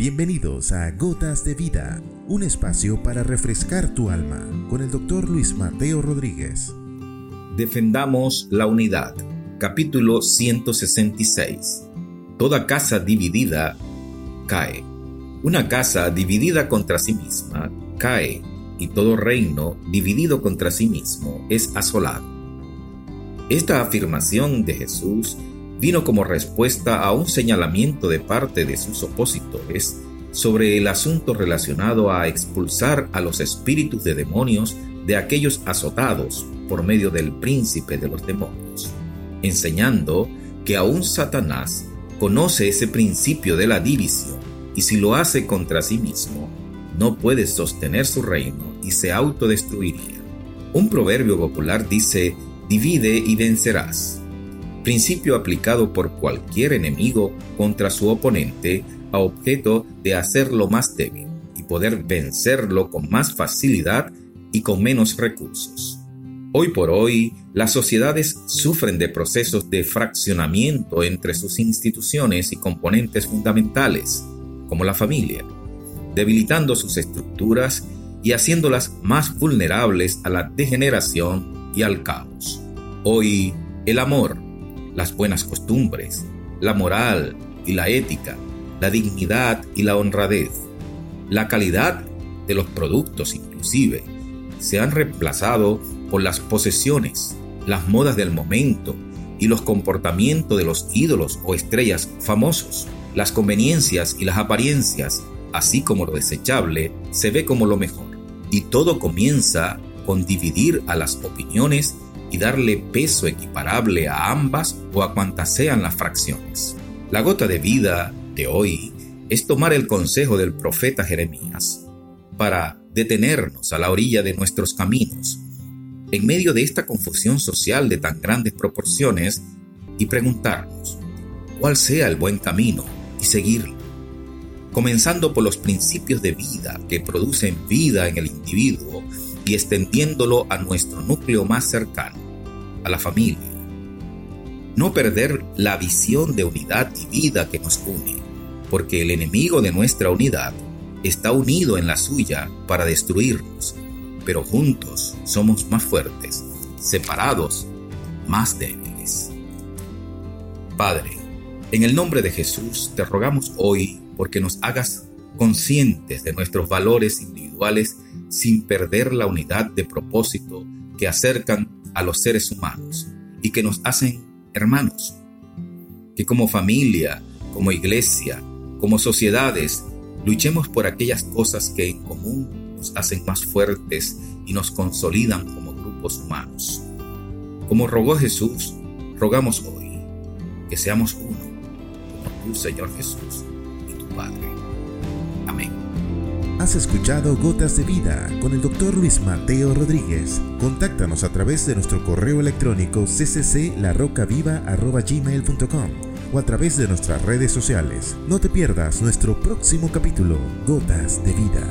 Bienvenidos a Gotas de Vida, un espacio para refrescar tu alma con el doctor Luis Mateo Rodríguez. Defendamos la unidad. Capítulo 166. Toda casa dividida cae. Una casa dividida contra sí misma cae, y todo reino dividido contra sí mismo es asolado. Esta afirmación de Jesús vino como respuesta a un señalamiento de parte de sus opositores sobre el asunto relacionado a expulsar a los espíritus de demonios de aquellos azotados por medio del príncipe de los demonios, enseñando que aún Satanás conoce ese principio de la división y si lo hace contra sí mismo, no puede sostener su reino y se autodestruiría. Un proverbio popular dice, divide y vencerás principio aplicado por cualquier enemigo contra su oponente a objeto de hacerlo más débil y poder vencerlo con más facilidad y con menos recursos. Hoy por hoy, las sociedades sufren de procesos de fraccionamiento entre sus instituciones y componentes fundamentales, como la familia, debilitando sus estructuras y haciéndolas más vulnerables a la degeneración y al caos. Hoy, el amor, las buenas costumbres, la moral y la ética, la dignidad y la honradez, la calidad de los productos inclusive, se han reemplazado por las posesiones, las modas del momento y los comportamientos de los ídolos o estrellas famosos. Las conveniencias y las apariencias, así como lo desechable, se ve como lo mejor. Y todo comienza con dividir a las opiniones y darle peso equiparable a ambas o a cuantas sean las fracciones. La gota de vida de hoy es tomar el consejo del profeta Jeremías para detenernos a la orilla de nuestros caminos, en medio de esta confusión social de tan grandes proporciones, y preguntarnos cuál sea el buen camino y seguirlo, comenzando por los principios de vida que producen vida en el individuo y extendiéndolo a nuestro núcleo más cercano, a la familia. No perder la visión de unidad y vida que nos une, porque el enemigo de nuestra unidad está unido en la suya para destruirnos, pero juntos somos más fuertes, separados más débiles. Padre, en el nombre de Jesús te rogamos hoy porque nos hagas conscientes de nuestros valores individuales sin perder la unidad de propósito que acercan a los seres humanos y que nos hacen hermanos. Que como familia, como iglesia, como sociedades, luchemos por aquellas cosas que en común nos hacen más fuertes y nos consolidan como grupos humanos. Como rogó Jesús, rogamos hoy que seamos uno, como tú, Señor Jesús, y tu Padre. Has escuchado Gotas de Vida con el doctor Luis Mateo Rodríguez. Contáctanos a través de nuestro correo electrónico ccclarrocaviva.gmail.com o a través de nuestras redes sociales. No te pierdas nuestro próximo capítulo, Gotas de Vida.